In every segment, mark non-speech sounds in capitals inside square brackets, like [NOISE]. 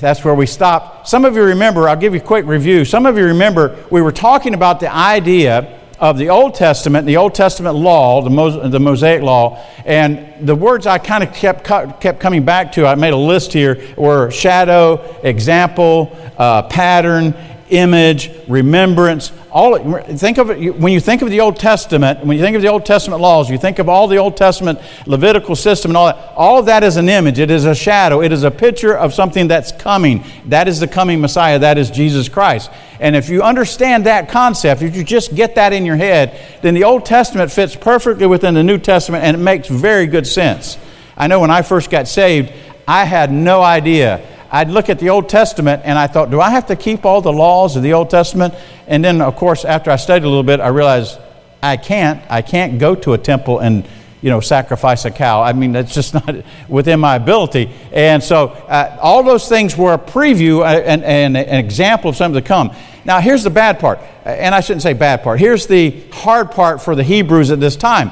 that's where we stopped. Some of you remember, I'll give you a quick review. Some of you remember we were talking about the idea of the Old Testament, the Old Testament law, the, Mos- the Mosaic law, and the words I kind of kept, kept coming back to, I made a list here, were shadow, example, uh, pattern, image, remembrance. All think of it when you think of the Old Testament. When you think of the Old Testament laws, you think of all the Old Testament Levitical system and all that. All of that is an image. It is a shadow. It is a picture of something that's coming. That is the coming Messiah. That is Jesus Christ. And if you understand that concept, if you just get that in your head, then the Old Testament fits perfectly within the New Testament, and it makes very good sense. I know when I first got saved, I had no idea I'd look at the Old Testament and I thought, do I have to keep all the laws of the Old Testament? And then, of course, after I studied a little bit, I realized I can't. I can't go to a temple and you know, sacrifice a cow. I mean, that's just [LAUGHS] not within my ability. And so, uh, all those things were a preview and, and, an example of something to come. Now, here's the bad part, and I shouldn't say bad part. Here's the hard part for the Hebrews at this time.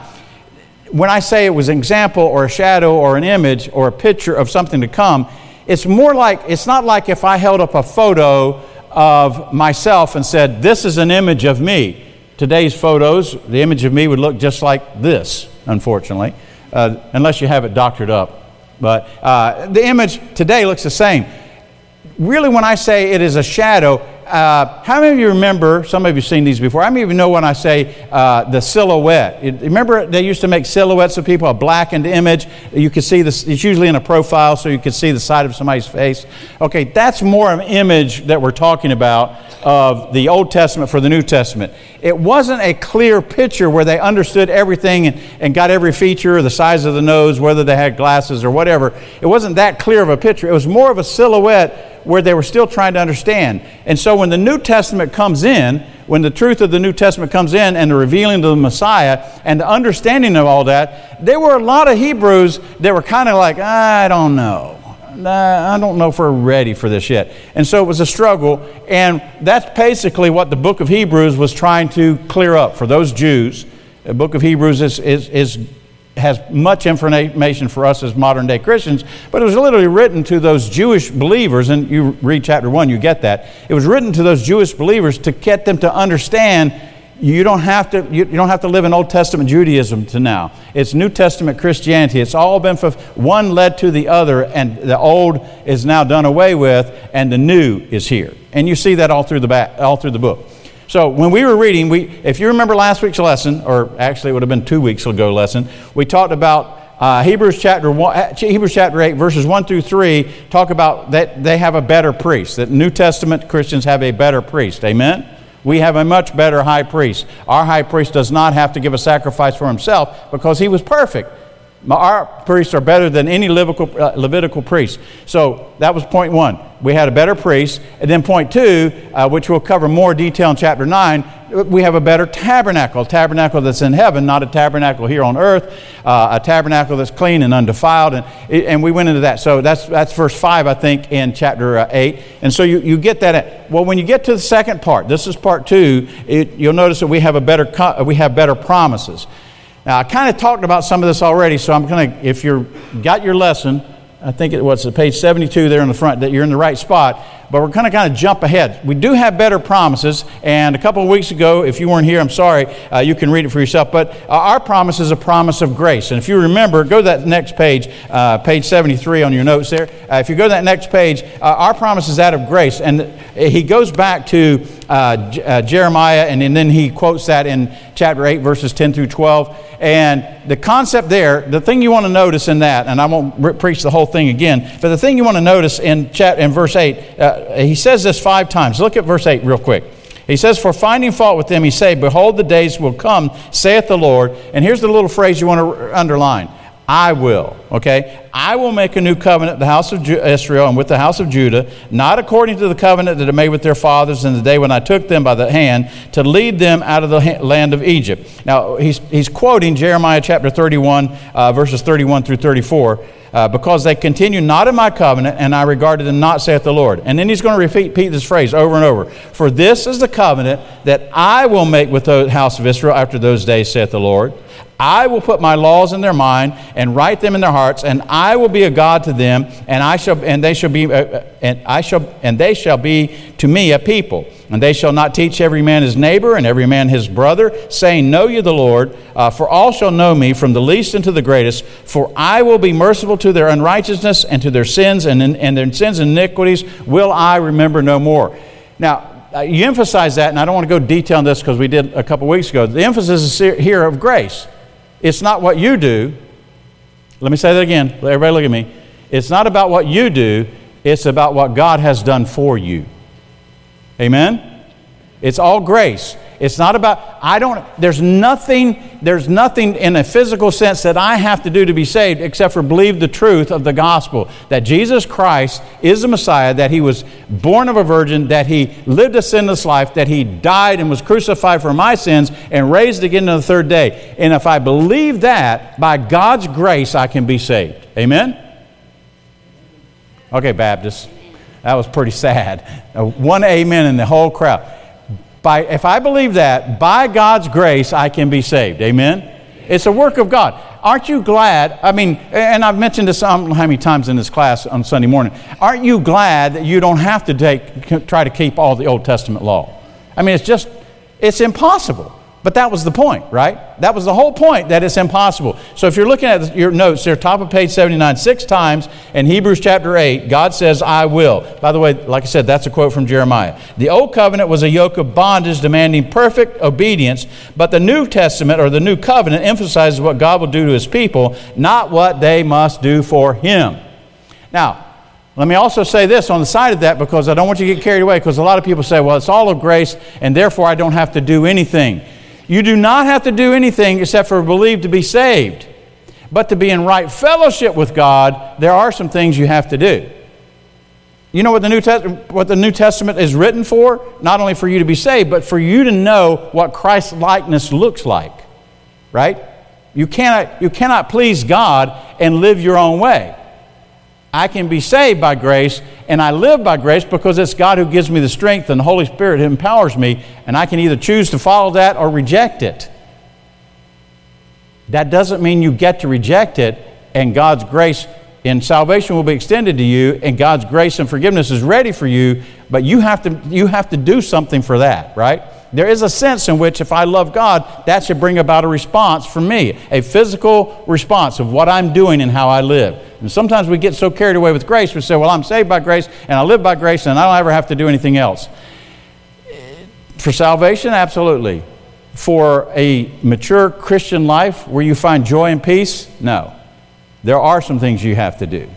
When I say it was an example or a shadow or an image or a picture of something to come, it's more like, it's not like if I held up a photo of myself and said, This is an image of me. Today's photos, the image of me would look just like this, unfortunately, uh, unless you have it doctored up. But uh, the image today looks the same. Really, when I say it is a shadow, uh, how many of you remember, some of you have seen these before, I many you know when I say uh, the silhouette? remember they used to make silhouettes of people, a blackened image. You could see this, it's usually in a profile so you could see the side of somebody's face. Okay, that's more of an image that we're talking about of the Old Testament for the New Testament. It wasn't a clear picture where they understood everything and, and got every feature, the size of the nose, whether they had glasses or whatever. It wasn't that clear of a picture. It was more of a silhouette where they were still trying to understand. And so when the New Testament comes in, when the truth of the New Testament comes in and the revealing of the Messiah and the understanding of all that, there were a lot of Hebrews that were kind of like, I don't know. I don't know if we're ready for this yet. And so it was a struggle. And that's basically what the book of Hebrews was trying to clear up for those Jews. The book of Hebrews is, is, is has much information for us as modern day Christians, but it was literally written to those Jewish believers, and you read chapter 1, you get that. It was written to those Jewish believers to get them to understand you don't have to, you, don't have to live in Old Testament Judaism to now. It's New Testament Christianity. It's all been, for, one led to the other, and the old is now done away with, and the new is here. And you see that all through the, back, all through the book. So when we were reading, we, if you remember last week's lesson, or actually it would have been two weeks ago lesson, we talked about uh, Hebrews chapter one, uh, Hebrews chapter eight, verses one through three, talk about that they have a better priest. That New Testament Christians have a better priest. Amen. We have a much better high priest. Our high priest does not have to give a sacrifice for himself because he was perfect. Our priests are better than any Levitical, uh, Levitical priest. So that was point one. We had a better priest. And then point two, uh, which we'll cover more detail in chapter 9, we have a better tabernacle, a tabernacle that's in heaven, not a tabernacle here on earth, uh, a tabernacle that's clean and undefiled. And, and we went into that. So that's, that's verse 5, I think, in chapter uh, 8. And so you, you get that. At, well, when you get to the second part, this is part two, it, you'll notice that we have, a better, we have better promises. Now, I kind of talked about some of this already, so I'm going to, if you've got your lesson, I think it was page 72 there in the front, that you're in the right spot. But we're going to kind of jump ahead. We do have better promises, and a couple of weeks ago, if you weren't here, I'm sorry, uh, you can read it for yourself. But uh, our promise is a promise of grace. And if you remember, go to that next page, uh, page 73 on your notes there. Uh, if you go to that next page, uh, our promise is that of grace. And he goes back to uh, Jeremiah, and, and then he quotes that in chapter 8, verses 10 through 12. And the concept there, the thing you want to notice in that, and I won't re- preach the whole thing again, but the thing you want to notice in, chat, in verse 8, uh, he says this five times. Look at verse 8 real quick. He says, For finding fault with them, he say, Behold, the days will come, saith the Lord. And here's the little phrase you want to underline I will, okay? I will make a new covenant with the house of Israel and with the house of Judah, not according to the covenant that I made with their fathers in the day when I took them by the hand to lead them out of the land of Egypt. Now, he's, he's quoting Jeremiah chapter 31, uh, verses 31 through 34. Uh, because they continue not in my covenant, and I regarded them not, saith the Lord. And then he's going to repeat, repeat this phrase over and over. For this is the covenant that I will make with the house of Israel after those days, saith the Lord. I will put my laws in their mind and write them in their hearts, and I will be a God to them, and I shall and they shall be uh, uh, and I shall and they shall be to me a people. And they shall not teach every man his neighbor and every man his brother, saying, Know you the Lord, uh, for all shall know me, from the least unto the greatest. For I will be merciful to their unrighteousness and to their sins, and, and their sins and iniquities will I remember no more. Now, you emphasize that, and I don't want to go detail on this because we did a couple weeks ago. The emphasis is here of grace. It's not what you do. Let me say that again. Everybody look at me. It's not about what you do, it's about what God has done for you. Amen? It's all grace. It's not about, I don't, there's nothing, there's nothing in a physical sense that I have to do to be saved except for believe the truth of the gospel that Jesus Christ is the Messiah, that he was born of a virgin, that he lived a sinless life, that he died and was crucified for my sins and raised again on the third day. And if I believe that, by God's grace, I can be saved. Amen? Okay, Baptists. That was pretty sad. [LAUGHS] One amen in the whole crowd. By, if I believe that, by God's grace, I can be saved. Amen? It's a work of God. Aren't you glad? I mean, and I've mentioned this how many times in this class on Sunday morning. Aren't you glad that you don't have to take, try to keep all the Old Testament law? I mean, it's just, it's impossible. But that was the point, right? That was the whole point that it's impossible. So if you're looking at your notes, they're top of page 79, six times in Hebrews chapter 8, God says, I will. By the way, like I said, that's a quote from Jeremiah. The old covenant was a yoke of bondage demanding perfect obedience, but the New Testament or the new covenant emphasizes what God will do to his people, not what they must do for him. Now, let me also say this on the side of that because I don't want you to get carried away because a lot of people say, well, it's all of grace and therefore I don't have to do anything. You do not have to do anything except for believe to be saved. But to be in right fellowship with God, there are some things you have to do. You know what the New, Test- what the New Testament is written for? Not only for you to be saved, but for you to know what Christ's likeness looks like. Right? You cannot, you cannot please God and live your own way. I can be saved by grace, and I live by grace because it's God who gives me the strength and the Holy Spirit who empowers me, and I can either choose to follow that or reject it. That doesn't mean you get to reject it, and God's grace in salvation will be extended to you, and God's grace and forgiveness is ready for you, but you have to, you have to do something for that, right? There is a sense in which if I love God, that should bring about a response from me, a physical response of what I'm doing and how I live. And sometimes we get so carried away with grace, we say, Well, I'm saved by grace and I live by grace and I don't ever have to do anything else. For salvation, absolutely. For a mature Christian life where you find joy and peace, no. There are some things you have to do.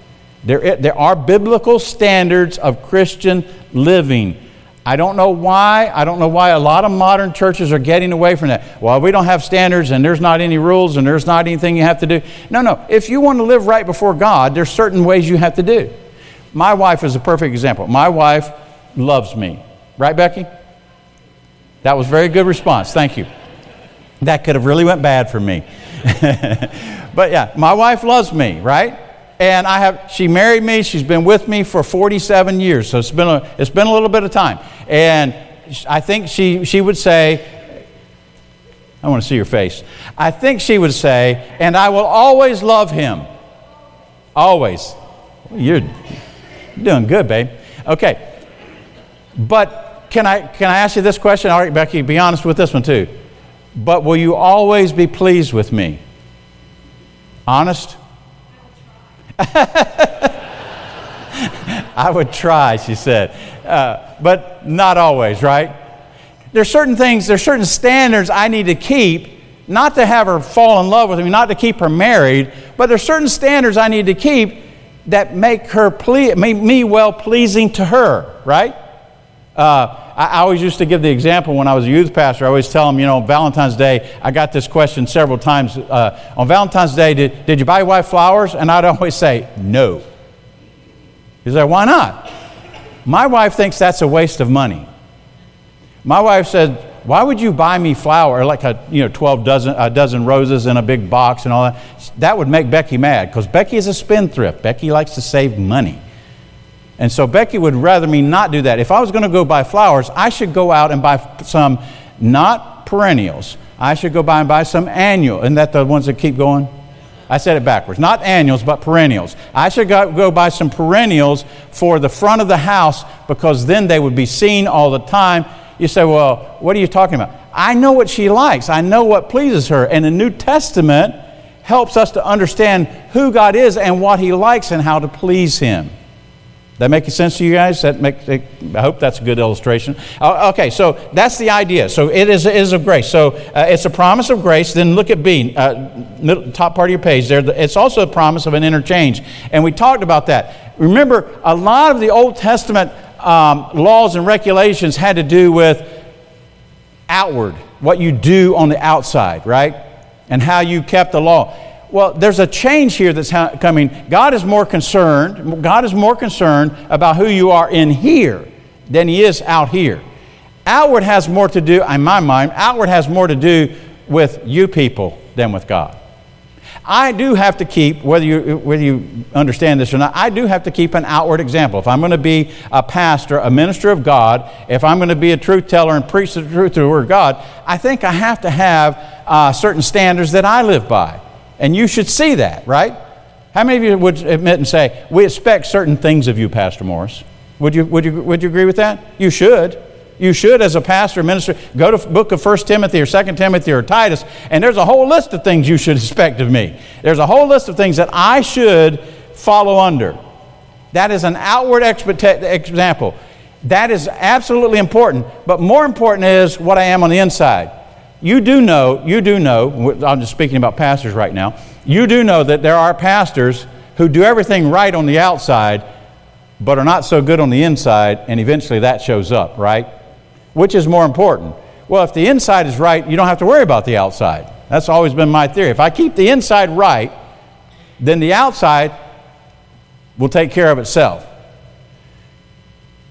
There, there are biblical standards of Christian living I don't know why. I don't know why a lot of modern churches are getting away from that. Well, we don't have standards and there's not any rules and there's not anything you have to do. No, no. If you want to live right before God, there's certain ways you have to do. My wife is a perfect example. My wife loves me. Right, Becky? That was very good response. Thank you. That could have really went bad for me. [LAUGHS] but yeah, my wife loves me, right? And I have, she married me. She's been with me for 47 years. So it's been a, it's been a little bit of time. And I think she, she would say, I want to see your face. I think she would say, and I will always love him. Always. You're doing good, babe. Okay. But can I, can I ask you this question? All right, Becky, be honest with this one too. But will you always be pleased with me? Honest? [LAUGHS] I would try, she said. Uh, but not always, right? There's certain things, there's certain standards I need to keep, not to have her fall in love with me, not to keep her married, but there's certain standards I need to keep that make her ple- make me well pleasing to her, right? Uh, I always used to give the example when I was a youth pastor. I always tell them, you know, Valentine's Day, I got this question several times. Uh, on Valentine's Day, did, did you buy your wife flowers? And I'd [LAUGHS] always say, no. He said, why not? My wife thinks that's a waste of money. My wife said, why would you buy me flower like a you know 12 dozen a dozen roses in a big box and all that that would make becky mad because becky is a spendthrift becky likes to save money and so Becky would rather me not do that. If I was going to go buy flowers, I should go out and buy some not perennials. I should go buy and buy some annual. Isn't that the ones that keep going? I said it backwards. Not annuals, but perennials. I should go, go buy some perennials for the front of the house because then they would be seen all the time. You say, well, what are you talking about? I know what she likes, I know what pleases her. And the New Testament helps us to understand who God is and what He likes and how to please Him. That make sense to you guys? That make, I hope that's a good illustration. Uh, okay, so that's the idea. So it is, is of grace. So uh, it's a promise of grace. Then look at B, uh, middle, top part of your page there. It's also a promise of an interchange. And we talked about that. Remember, a lot of the Old Testament um, laws and regulations had to do with outward, what you do on the outside, right? And how you kept the law. Well, there's a change here that's ha- coming. God is more concerned, God is more concerned about who you are in here than he is out here. Outward has more to do, in my mind, outward has more to do with you people than with God. I do have to keep, whether you, whether you understand this or not, I do have to keep an outward example. If I'm going to be a pastor, a minister of God, if I'm going to be a truth teller and preach the truth through the Word of God, I think I have to have uh, certain standards that I live by. And you should see that, right? How many of you would admit and say, We expect certain things of you, Pastor Morris? Would you, would you, would you agree with that? You should. You should, as a pastor, minister, go to book of 1 Timothy or 2 Timothy or Titus, and there's a whole list of things you should [LAUGHS] expect of me. There's a whole list of things that I should follow under. That is an outward example. That is absolutely important, but more important is what I am on the inside you do know, you do know, I'm just speaking about pastors right now, you do know that there are pastors who do everything right on the outside, but are not so good on the inside, and eventually that shows up, right? Which is more important? Well, if the inside is right, you don't have to worry about the outside. That's always been my theory. If I keep the inside right, then the outside will take care of itself.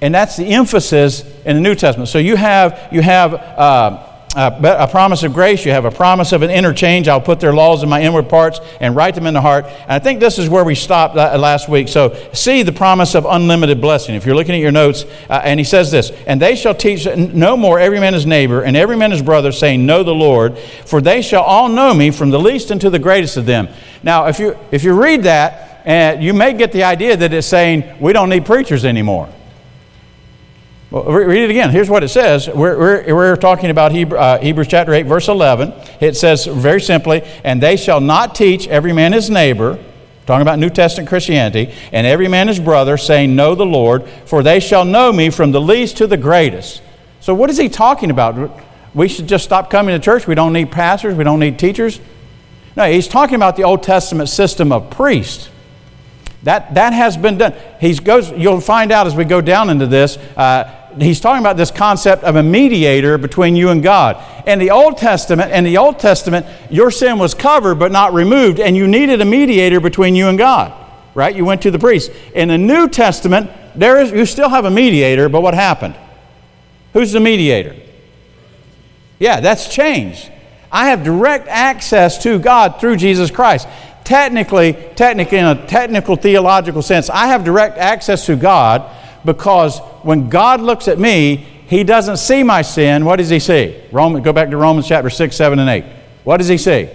And that's the emphasis in the New Testament. So you have, you have uh, a promise of grace, you have a promise of an interchange. I'll put their laws in my inward parts and write them in the heart. And I think this is where we stopped last week. So, see the promise of unlimited blessing. If you're looking at your notes, uh, and he says this, and they shall teach no more every man his neighbor and every man his brother, saying, Know the Lord, for they shall all know me from the least unto the greatest of them. Now, if you, if you read that, uh, you may get the idea that it's saying we don't need preachers anymore. Well, read it again. Here's what it says. We're, we're, we're talking about Hebrew, uh, Hebrews chapter 8, verse 11. It says very simply, And they shall not teach every man his neighbor, talking about New Testament Christianity, and every man his brother, saying, Know the Lord, for they shall know me from the least to the greatest. So, what is he talking about? We should just stop coming to church. We don't need pastors. We don't need teachers. No, he's talking about the Old Testament system of priests. That, that has been done. He goes, you'll find out as we go down into this, uh, he's talking about this concept of a mediator between you and God. In the Old Testament, in the Old Testament, your sin was covered but not removed, and you needed a mediator between you and God. Right? You went to the priest. In the New Testament, there is you still have a mediator, but what happened? Who's the mediator? Yeah, that's changed. I have direct access to God through Jesus Christ technically, technically, in a technical theological sense, I have direct access to God because when God looks at me, he doesn't see my sin. What does he see? Roman, go back to Romans chapter 6, 7, and 8. What does he see?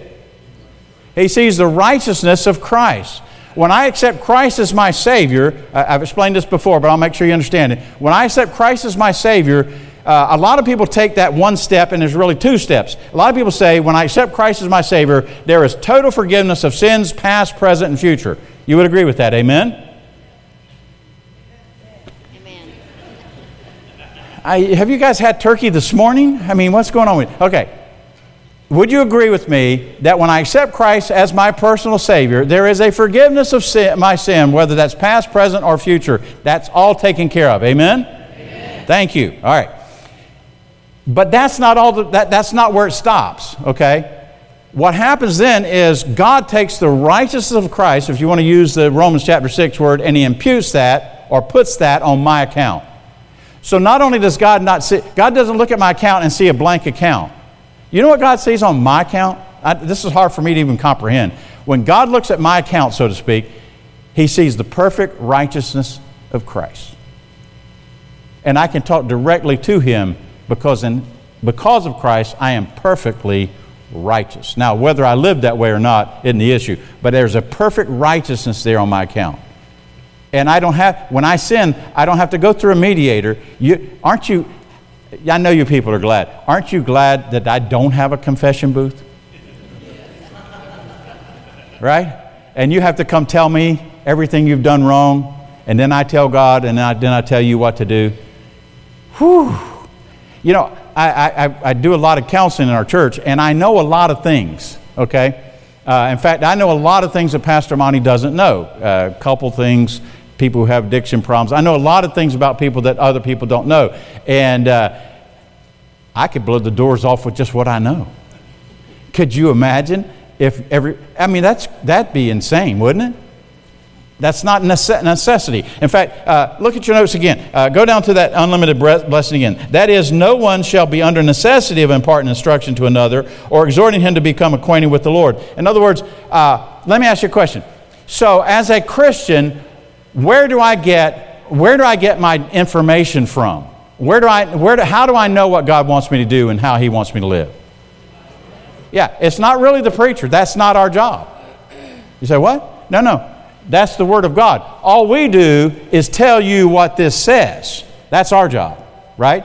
He sees the righteousness of Christ. When I accept Christ as my Savior, I've explained this before, but I'll make sure you understand it. When I accept Christ as my Savior, uh, a lot of people take that one step, and there's really two steps. A lot of people say, when I accept Christ as my Savior, there is total forgiveness of sins, past, present, and future. You would agree with that, amen? Amen. I, have you guys had turkey this morning? I mean, what's going on with Okay. Would you agree with me that when I accept Christ as my personal Savior, there is a forgiveness of sin, my sin, whether that's past, present, or future? That's all taken care of. Amen? Amen. Thank you. All right. But that's not all the, that, that's not where it stops, okay? What happens then is God takes the righteousness of Christ, if you want to use the Romans chapter 6 word, and he imputes that or puts that on my account. So not only does God not see, God doesn't look at my account and see a blank account. You know what God sees on my account? I, this is hard for me to even comprehend. When God looks at my account, so to speak, he sees the perfect righteousness of Christ. And I can talk directly to him because, in, because of Christ, I am perfectly righteous. Now, whether I live that way or not isn't the issue, but there's a perfect righteousness there on my account. And I don't have, when I sin, I don't have to go through a mediator. You, aren't you, I know you people are glad. Aren't you glad that I don't have a confession booth? [LAUGHS] Right? And you have to come tell me everything you've done wrong, and then I tell God, and I, then I tell you what to do. Whew. You know, I, I, I do a lot of counseling in our church, and I know a lot of things, okay? Uh, in fact, I know a lot of things that Pastor Monty doesn't know. Uh, a couple things, people who have addiction problems. I know a lot of things about people that other people don't know. And uh, I could blow the doors off with just what I know. Could you imagine if every, I mean, that's, that'd be insane, wouldn't it? That's not necessity. In fact, uh, look at your notes again. Uh, go down to that unlimited blessing again. That is, no one shall be under necessity of imparting instruction to another or exhorting him to become acquainted with the Lord. In other words, uh, let me ask you a question. So, as a Christian, where do I get where do I get my information from? Where do I where do, how do I know what God wants me to do and how He wants me to live? Yeah, it's not really the preacher. That's not our job. You say what? No, no. That's the Word of God. All we do is tell you what this says. That's our job, right?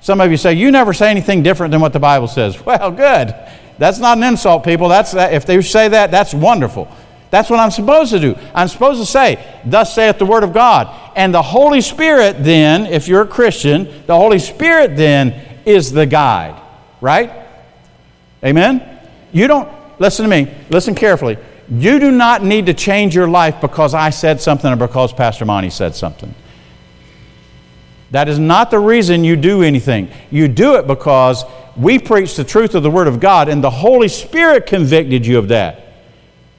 Some of you say, You never say anything different than what the Bible says. [LAUGHS] Well, good. That's not an insult, people. That's, uh, if they say that, that's wonderful. That's what I'm supposed to do. I'm supposed to say, Thus saith the Word of God. And the Holy Spirit, then, if you're a Christian, the Holy Spirit, then, is the guide, right? Amen? You don't, listen to me, listen carefully. You do not need to change your life because I said something or because Pastor Monty said something. That is not the reason you do anything. You do it because we preach the truth of the Word of God and the Holy Spirit convicted you of that.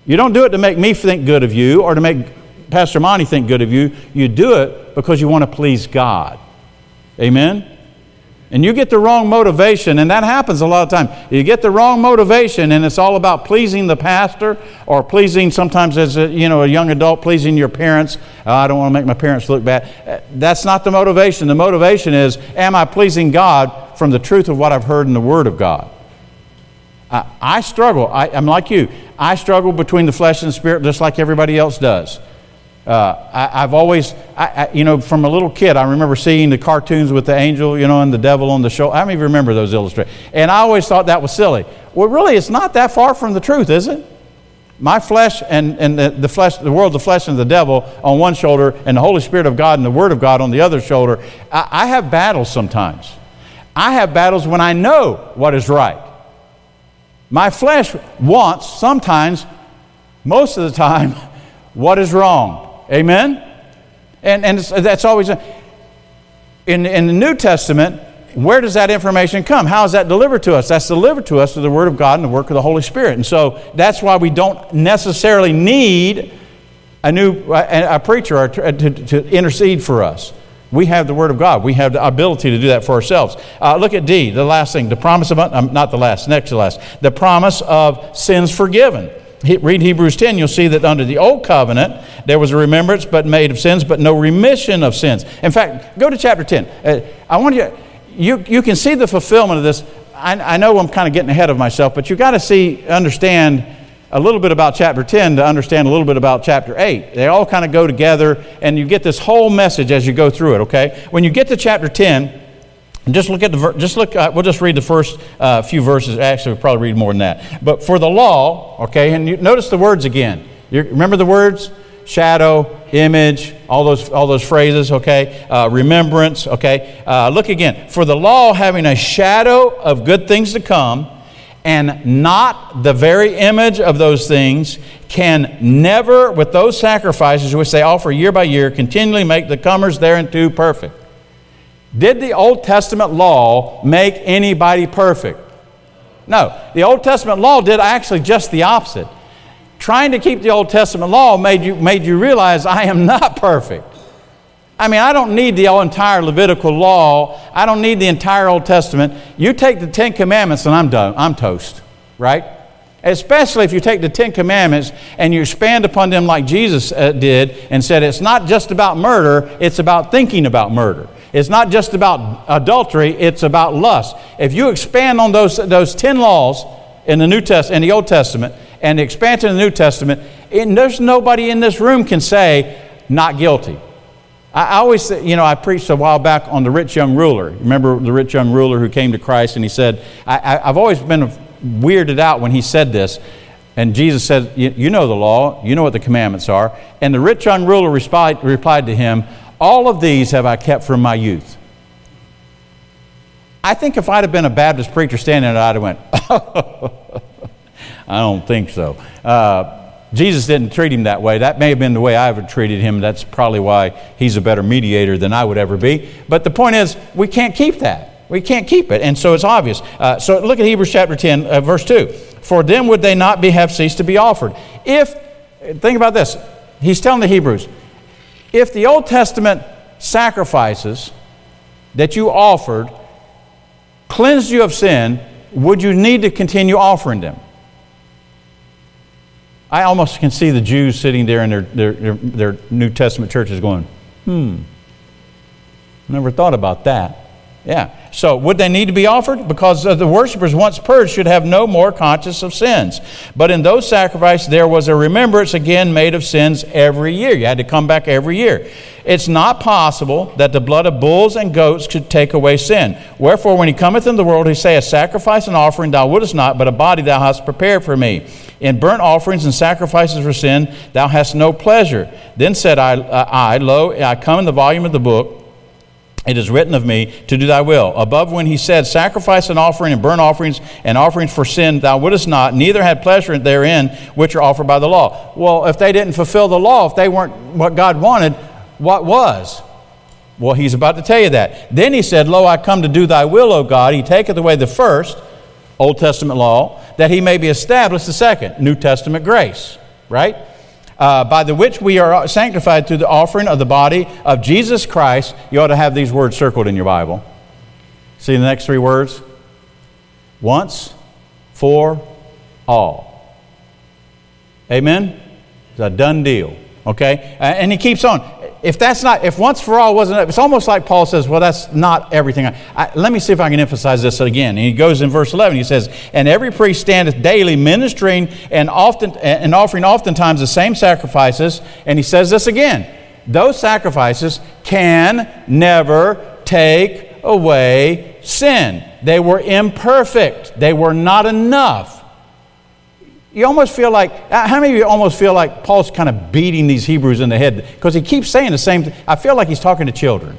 You don't do it to make me think good of you or to make Pastor Monty think good of you. You do it because you want to please God. Amen? And you get the wrong motivation, and that happens a lot of time. You get the wrong motivation, and it's all about pleasing the pastor or pleasing sometimes as a, you know a young adult, pleasing your parents. Oh, I don't want to make my parents look bad. Uh, that's not the motivation. The motivation is, am I pleasing God from the truth of what I've heard in the Word of God? I, I struggle. I, I'm like you. I struggle between the flesh and the spirit, just like everybody else does. Uh, I, have always, I, I, you know, from a little kid, I remember seeing the cartoons with the angel, you know, and the devil on the show. I don't even remember those illustrations. And I always thought that was silly. Well, really, it's not that far from the truth, is it? My flesh and, and the, the flesh, the world, the flesh, and the devil on one shoulder, and the Holy Spirit of God and the Word of God on the other shoulder. I, I have battles sometimes. I have battles when I know what is right. My flesh wants, sometimes, most of the time, [LAUGHS] what is wrong. Amen? And, and that's always, a, in, in the New Testament, where does that information come? How is that delivered to us? That's delivered to us through the Word of God and the work of the Holy Spirit. And so that's why we don't necessarily need a new a, a preacher to, to, to, intercede for us. We have the Word of God. We have the ability to do that for ourselves. Uh, look at D, the last thing, the promise of, um, not the last, next to last, the promise of sins forgiven read Hebrews 10, you'll see that under the old covenant, there was a remembrance but made of sins, but no remission of sins. In fact, go to chapter 10. Uh, I want you, you, you can see the fulfillment of this. I, I know I'm kind of getting ahead of myself, but you got to see, understand a little bit about chapter 10 to understand a little bit about chapter 8. They all kind of go together, and you get this whole message as you go through it, okay? When you get to chapter 10, just look at the just look. Uh, we'll just read the first uh, few verses. Actually, we'll probably read more than that. But for the law, okay, and you, notice the words again. You remember the words: shadow, image, all those all those phrases. Okay, uh, remembrance. Okay, uh, look again. For the law, having a shadow of good things to come, and not the very image of those things, can never, with those sacrifices which they offer year by year, continually make the comers thereunto perfect. Did the Old Testament law make anybody perfect? No. The Old Testament law did actually just the opposite. Trying to keep the Old Testament law made you, made you realize I am not perfect. I mean, I don't need the entire Levitical law. I don't need the entire Old Testament. You take the Ten Commandments and I'm done. I'm toast, right? Especially if you take the Ten Commandments and you expand upon them like Jesus uh, did and said it's not just about murder, it's about thinking about murder. It's not just about adultery, it's about lust. If you expand on those, those 10 laws, in the New Test in the Old Testament and the expansion of the New Testament, and there's nobody in this room can say not guilty. I, always, you know, I preached a while back on the rich young ruler. Remember the rich young ruler who came to Christ and he said, I, I've always been weirded out when he said this. And Jesus said, You know the law, you know what the commandments are. And the rich young ruler replied, to him, All of these have I kept from my youth. I think if I'd have been a Baptist preacher standing there, I'd have went, [LAUGHS] I don't think so. Uh, Jesus didn't treat him that way. That may have been the way I would treated him. That's probably why he's a better mediator than I would ever be. But the point is, we can't keep that. We can't keep it. And so it's obvious. Uh, so look at Hebrews chapter 10, uh, verse 2. For them would they not be, have ceased to be offered. If, think about this. He's telling the Hebrews, if the Old Testament sacrifices that you offered cleansed you of sin, would you need to continue offering them? I almost can see the Jews sitting there in their, their, their, their New Testament churches going, hmm, never thought about that. Yeah. So, would they need to be offered? Because the worshippers, once purged, should have no more conscience of sins. But in those sacrifices, there was a remembrance again made of sins every year. You had to come back every year. It's not possible that the blood of bulls and goats could take away sin. Wherefore, when he cometh in the world, he saith, Sacrifice and offering thou wouldest not, but a body thou hast prepared for me. In burnt offerings and sacrifices for sin, thou hast no pleasure. Then said I, uh, I Lo, I come in the volume of the book. It is written of me to do thy will. Above when he said, Sacrifice and offering and burnt offerings and offerings for sin thou wouldest not, neither had pleasure therein which are offered by the law. Well, if they didn't fulfill the law, if they weren't what God wanted, what was? Well, he's about to tell you that. Then he said, Lo, I come to do thy will, O God. He taketh away the first, Old Testament law, that he may be established the second, New Testament grace. Right? Uh, by the which we are sanctified through the offering of the body of Jesus Christ. You ought to have these words circled in your Bible. See the next three words? Once, for, all. Amen? It's a done deal. Okay? And he keeps on if that's not, if once for all wasn't, it's almost like Paul says, well, that's not everything. I, I, let me see if I can emphasize this again. And he goes in verse 11, he says, And every priest standeth daily ministering and, often, and offering oftentimes the same sacrifices. And he says this again those sacrifices can never take away sin. They were imperfect, they were not enough. You almost feel like, uh, how many of you almost feel like Paul's kind of beating these Hebrews in the head? Because he keeps saying the same thing. I feel like he's talking to children.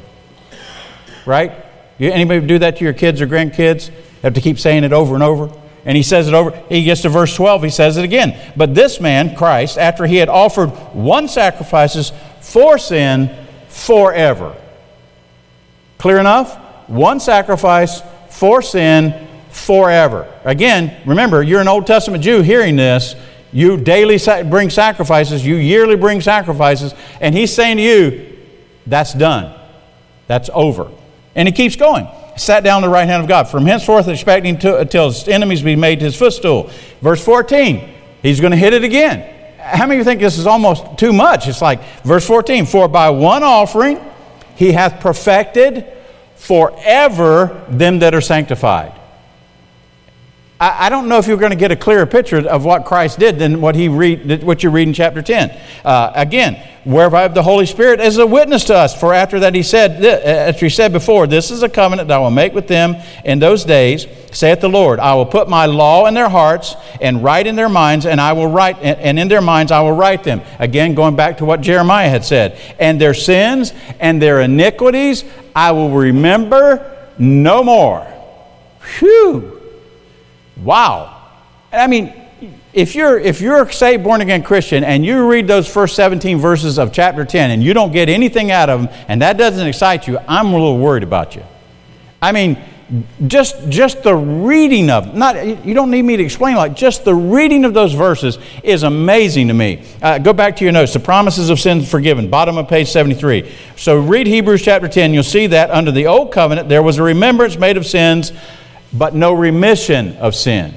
Right? Anybody do that to your kids or grandkids? Have to keep saying it over and over? And he says it over. He gets to verse 12, he says it again. But this man, Christ, after he had offered one sacrifices for sin forever. Clear enough? One sacrifice for sin forever. Again, remember, you're an Old Testament Jew hearing this. You daily bring sacrifices, you yearly bring sacrifices, and he's saying to you, that's done. That's over. And he keeps going. Sat down on the right hand of God. From henceforth, expecting to, until his enemies be made his footstool. Verse 14, he's going to hit it again. How many of you think this is almost too much? It's like verse 14 For by one offering he hath perfected forever them that are sanctified. I, I don't know if you're going to get a clearer picture of what Christ did than what, he read, what you read in chapter 10. Uh, again, whereby the Holy Spirit is a witness to us. For after that he said, as he said before, this is a covenant that I will make with them in those days, saith the Lord. I will put my law in their hearts and write in their minds, and I will write, and in their minds I will write them. Again, going back to what Jeremiah had said. And their sins and their iniquities I will remember no more. Whew. Wow. I mean, if you're if you're a born again Christian and you read those first 17 verses of chapter 10 and you don't get anything out of them and that doesn't excite you, I'm a little worried about you. I mean, just just the reading of not you don't need me to explain like just the reading of those verses is amazing to me uh, go back to your notes the promises of sin forgiven bottom of page 73 so read hebrews chapter 10 you'll see that under the old covenant there was a remembrance made of sins but no remission of sin.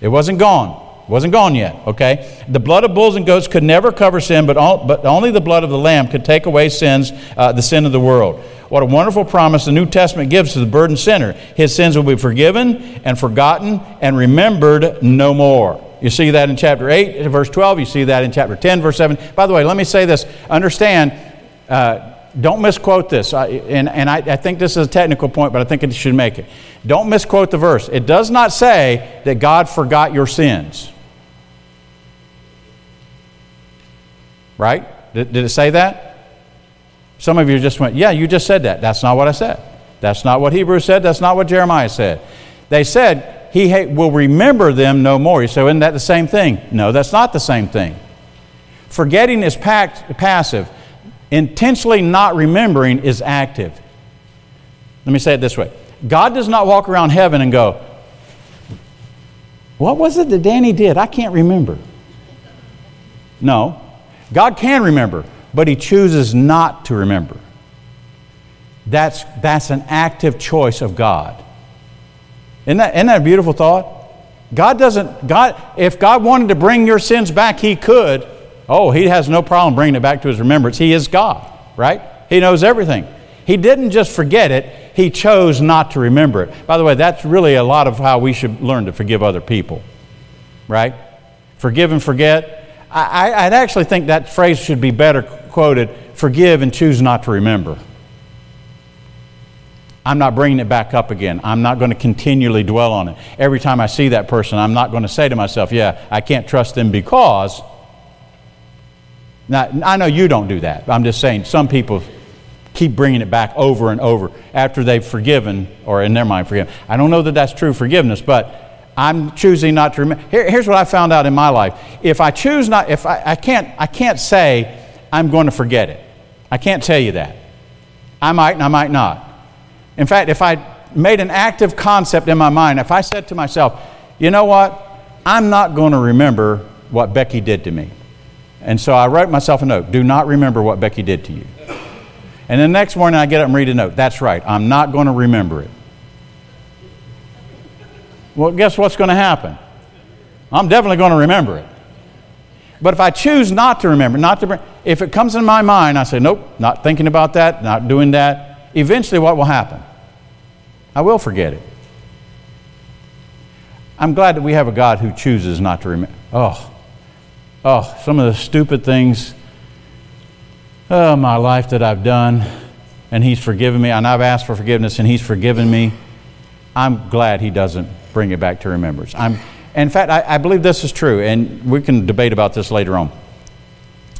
It wasn't gone. It wasn't gone yet, okay? The blood of bulls and goats could never cover sin, but, all, but only the blood of the Lamb could take away sins, uh, the sin of the world. What a wonderful promise the New Testament gives to the burdened sinner. His sins will be forgiven and forgotten and remembered no more. You see that in chapter 8, verse 12. You see that in chapter 10, verse 7. By the way, let me say this. Understand, uh, don't misquote this. I, and and I, I think this is a technical point, but I think it should make it. Don't misquote the verse. It does not say that God forgot your sins. Right? Did, did it say that? Some of you just went, Yeah, you just said that. That's not what I said. That's not what Hebrews said. That's not what Jeremiah said. They said, He will remember them no more. Say, Isn't that the same thing? No, that's not the same thing. Forgetting is pact- passive. Intentionally not remembering is active. Let me say it this way God does not walk around heaven and go, What was it that Danny did? I can't remember. No. God can remember, but He chooses not to remember. That's, that's an active choice of God. Isn't that, isn't that a beautiful thought? God doesn't, God, if God wanted to bring your sins back, He could. Oh, he has no problem bringing it back to his remembrance. He is God, right? He knows everything. He didn't just forget it, he chose not to remember it. By the way, that's really a lot of how we should learn to forgive other people, right? Forgive and forget. I, would actually think that phrase should be better quoted forgive and choose not to remember. I'm not bringing it back up again. I'm not going to continually dwell on it. Every time I see that person, I'm not going to say to myself, yeah, I can't trust them because now, I know you don't do that. I'm just saying some people keep bringing it back over and over after they've forgiven, or in their mind, forgiven. I don't know that that's true forgiveness, but I'm choosing not to remember. Here, here's what I found out in my life. If I choose not, if I, I can't, I can't say I'm going to forget it. I can't tell you that. I might and I might not. In fact, if I made an active concept in my mind, if I said to myself, you know what, I'm not going to remember what Becky did to me. And so I wrote myself a note do not remember what Becky did to you. And the next morning I get up and read a note. That's right, I'm not going to remember it. Well, guess what's going to happen? I'm definitely going to remember it. But if I choose not to remember, not to, if it comes in my mind, I say, nope, not thinking about that, not doing that. Eventually, what will happen? I will forget it. I'm glad that we have a God who chooses not to remember. Oh, oh, some of the stupid things oh, my life that I've done, and He's forgiven me, and I've asked for forgiveness, and He's forgiven me. I'm glad He doesn't bring it back to remembrance. I'm, in fact, I, I believe this is true, and we can debate about this later on.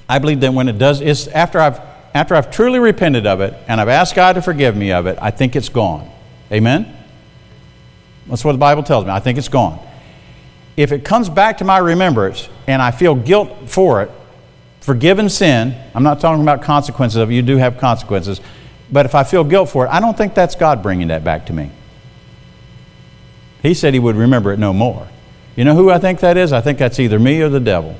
I believe that when it does, is after I've after I've truly repented of it and I've asked God to forgive me of it, I think it's gone. Amen? That's what the Bible tells me. I think it's gone if it comes back to my remembrance and I feel guilt for it, forgiven sin, I'm not talking about consequences of it, you do have consequences, but if I feel guilt for it, I don't think that's God bringing that back to me. He said he would remember it no more. You know who I think that is? I think that's either me or the devil.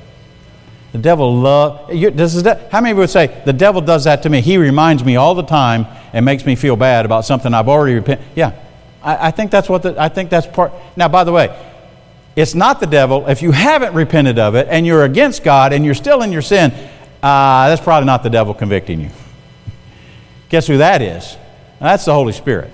The devil love. Does the, how many would say the devil does that to me? He reminds me all the time and makes me feel bad about something I've already repented. Yeah, I, I think that's what the, I think that's part. Now, by the way, it's not the devil. If you haven't repented of it and you're against God and you're still in your sin, uh, that's probably not the devil convicting you. Guess who that is? That's the Holy Spirit.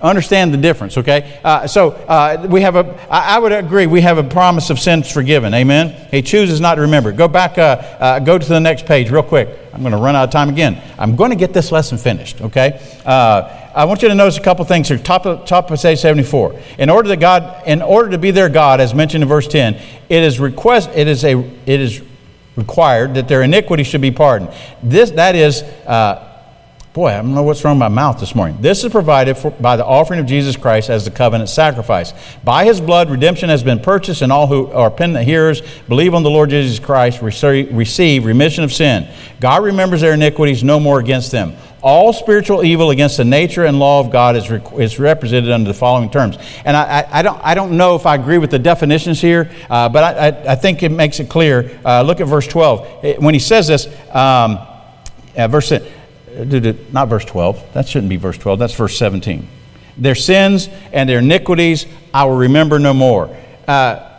Understand the difference, okay? Uh, so uh, we have a, I, would agree, we have a promise of sins forgiven. Amen? He chooses not to remember. Go back, uh, uh go to the next page real quick. I'm going to run out of time again. I'm going to get this lesson finished, okay? I want you to notice a couple things here. Top of, top of page 74. In order that God, in order to be their God, as mentioned in verse 10, it is request, it is a, it is required that their iniquity should be pardoned. This, that is, uh, boy, I don't know what's wrong with my mouth this morning. This is provided for, by the offering of Jesus Christ as the covenant sacrifice. By his blood, redemption has been purchased, and all who are penitent hearers believe on the Lord Jesus Christ receive remission of sin. God remembers their iniquities no more against them all spiritual evil against the nature and law of God is, is represented under the following terms. And I, I, I, don't, I don't know if I agree with the definitions here, uh, but I, I, I, think it makes it clear. Uh, look at verse 12. When he says this, um, uh, verse, not verse 12, that shouldn't be verse 12, that's verse 17. Their sins and their iniquities I will remember no more. Uh,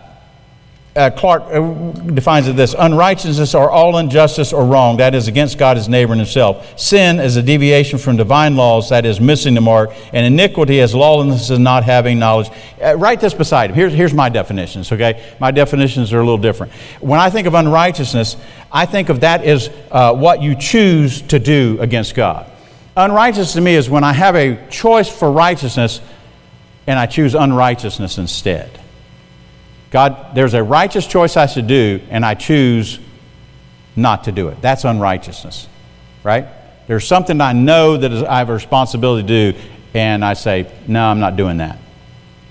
uh, Clarke uh, defines it this unrighteousness or all injustice or wrong, that is against God, his neighbor, and himself. Sin is a deviation from divine laws, that is missing the mark. And iniquity is lawlessness is not having knowledge. Uh, write this beside him. Here's, here's my definitions, okay? My definitions are a little different. When I think of unrighteousness, I think of that as uh, what you choose to do against God. Unrighteous to me is when I have a choice for righteousness and I choose unrighteousness instead. God, there's a righteous choice I should do, and I choose not to do it. That's unrighteousness, right? There's something I know that I have a responsibility to do, and I say, no, I'm not doing that.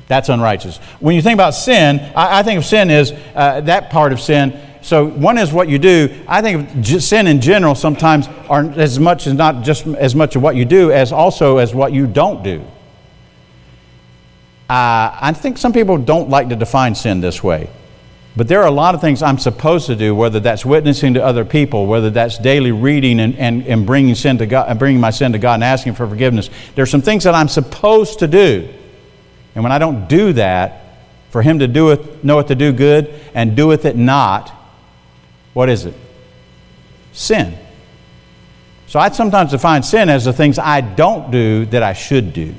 That's unrighteous. When you think about sin, I, I think of sin as uh, that part of sin. So one is what you do. I think of sin in general sometimes are as much as not just as much of what you do as also as what you don't do. Uh, I think some people don't like to define sin this way. But there are a lot of things I'm supposed to do, whether that's witnessing to other people, whether that's daily reading and, and, and bringing, sin to God, bringing my sin to God and asking for forgiveness. There's some things that I'm supposed to do. And when I don't do that, for Him to do it, know what to do good and doeth it not, what is it? Sin. So I sometimes define sin as the things I don't do that I should do.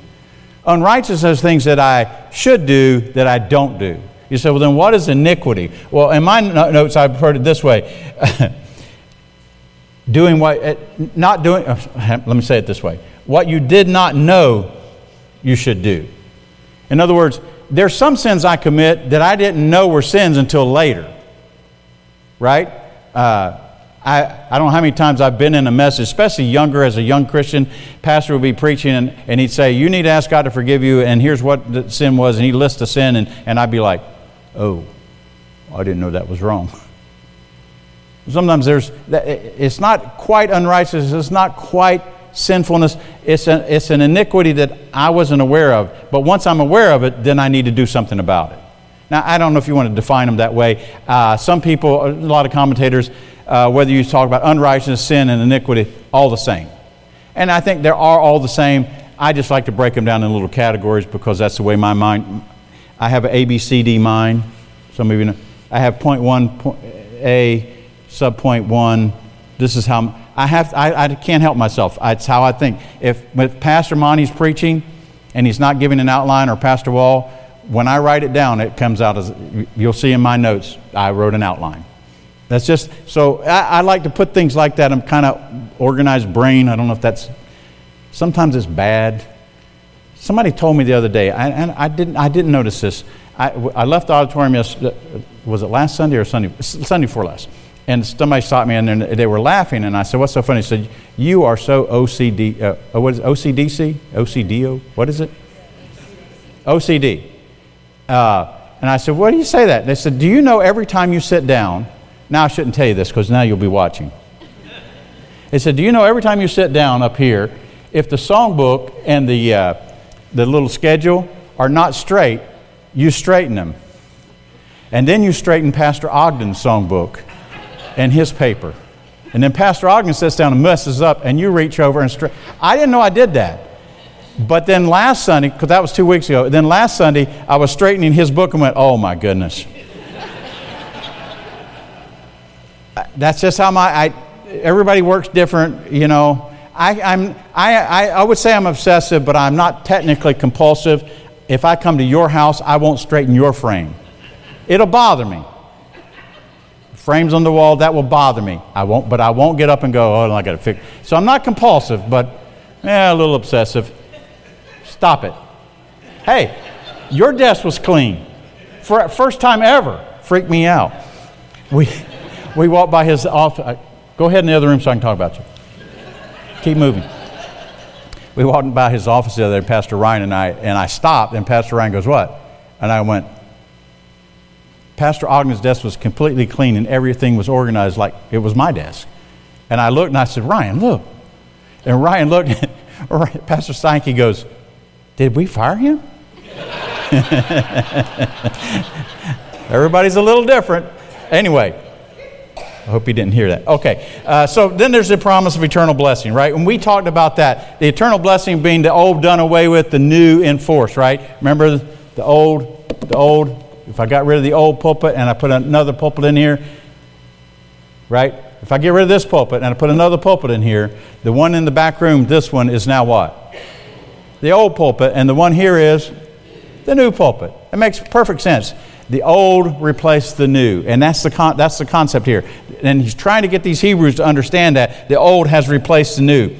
Unrighteousness things that I should do that I don't do. You say, well, then what is iniquity? Well, in my notes, I've heard it this way [LAUGHS] doing what, eh, not doing, [LAUGHS] let me say it this way what you did not know you should do. In other words, there's some sins I commit that I didn't know were sins until later. Right? Uh, I, I don't know how many times I've been in a message, especially younger as a young Christian. Pastor would be preaching and, and he'd say, You need to ask God to forgive you, and here's what the sin was. And he'd list the sin, and, and I'd be like, Oh, I didn't know that was wrong. [LAUGHS] Sometimes there's, it's not quite unrighteous, it's not quite sinfulness, it's, it's an iniquity that I wasn't aware of. But once I'm aware of it, then I need to do something about it. Now, I don't know if you want to define them that way. Uh, some people, a lot of commentators, uh, whether you talk about unrighteousness, sin, and iniquity, all the same. And I think there are all the same. I just like to break them down in little categories because that's the way my mind. I have an A, B, C, D mind. Some of you know. I have point one, point A, sub point one. This is how I have. I, I can't help myself. It's how I think. If, if Pastor Monty's preaching, and he's not giving an outline, or Pastor Wall, when I write it down, it comes out as you'll see in my notes. I wrote an outline. That's just so I, I like to put things like that. I'm kind of organized brain. I don't know if that's sometimes it's bad. Somebody told me the other day, I, and I didn't, I didn't notice this. I, I left the auditorium yesterday, was it last Sunday or Sunday? Sunday before last. And somebody stopped me and they were laughing. And I said, What's so funny? He said, You are so OCD. Uh, oh, what is it? OCDC? OCDO? What is it? OCD. Uh, and I said, What do you say that? They said, Do you know every time you sit down, now, I shouldn't tell you this because now you'll be watching. They said, Do you know every time you sit down up here, if the songbook and the, uh, the little schedule are not straight, you straighten them. And then you straighten Pastor Ogden's songbook and his paper. And then Pastor Ogden sits down and messes up, and you reach over and straighten. I didn't know I did that. But then last Sunday, because that was two weeks ago, then last Sunday, I was straightening his book and went, Oh my goodness. [LAUGHS] that's just how my, I, everybody works different, you know. I, I'm, I, I, I would say I'm obsessive, but I'm not technically compulsive. If I come to your house, I won't straighten your frame. It'll bother me. Frames on the wall, that will bother me. I won't, but I won't get up and go, oh, I got to fix. So I'm not compulsive, but yeah, a little obsessive. Stop it. Hey, your desk was clean. For first time ever. Freaked me out. We [LAUGHS] we walked by his office. Uh, go ahead in the other room so I can talk about you. Keep moving. We walked by his office the other day, Pastor Ryan and I, and I stopped, and Pastor Ryan goes, What? And I went, Pastor Ogden's desk was completely clean and everything was organized like it was my desk. And I looked and I said, Ryan, look. And Ryan looked, [LAUGHS] Pastor Steinke goes, Did we fire him? Everybody's a little different. Anyway, I hope you didn't hear that. Okay, uh, so then there's the promise of eternal blessing, right? When we talked about that, the eternal blessing being the old done away with, the new in force, right? Remember the old, the old, if I got rid of the old pulpit and I put another pulpit in here, right? If I get rid of this pulpit and I put another pulpit in here, the one in the back room, this one is now what? The old pulpit, and the one here is the new pulpit. It makes perfect sense. The old replaced the new, and that's the, con- that's the concept here. And he's trying to get these Hebrews to understand that the old has replaced the new.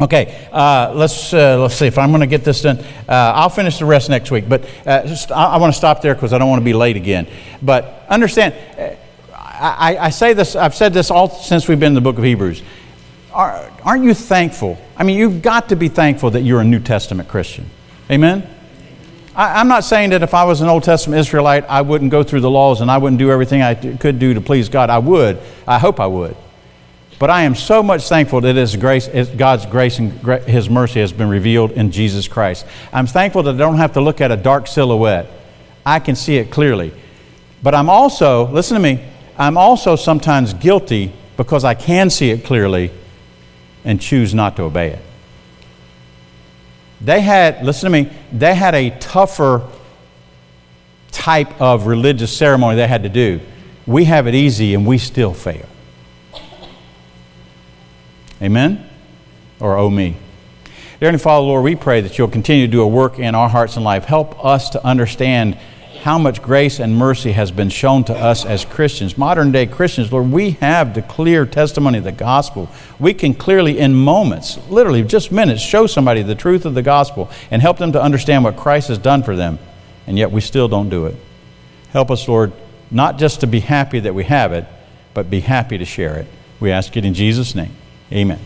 Okay, uh, let's, uh, let's see if I'm going to get this done. Uh, I'll finish the rest next week, but uh, just, I, I want to stop there because I don't want to be late again. But understand, uh, I, I, say this, I've said this all since we've been in the book of Hebrews. Are, aren't you thankful? I mean, you've got to be thankful that you're a New Testament Christian. Amen? I, am not saying that if I was an Old Testament Israelite, I wouldn't go through the laws and I wouldn't do everything I could do to please God. I would. I hope I would. But I am so much thankful that His grace, God's grace and His mercy has been revealed in Jesus Christ. I'm thankful that I don't have to look at a dark silhouette. I can see it clearly. But I'm also, listen to me, I'm also sometimes guilty because I can see it clearly and choose not to obey it. They had, listen to me, they had a tougher type of religious ceremony they had to do. We have it easy and we still fail. Amen? Or oh me. Dear Heavenly Father, Lord, we pray that you'll continue to do a work in our hearts and life. Help us to understand how much grace and mercy has been shown to us as Christians, modern day Christians. Lord, we have the clear testimony of the gospel. We can clearly, in moments, literally just minutes, show somebody the truth of the gospel and help them to understand what Christ has done for them, and yet we still don't do it. Help us, Lord, not just to be happy that we have it, but be happy to share it. We ask it in Jesus' name. Amen.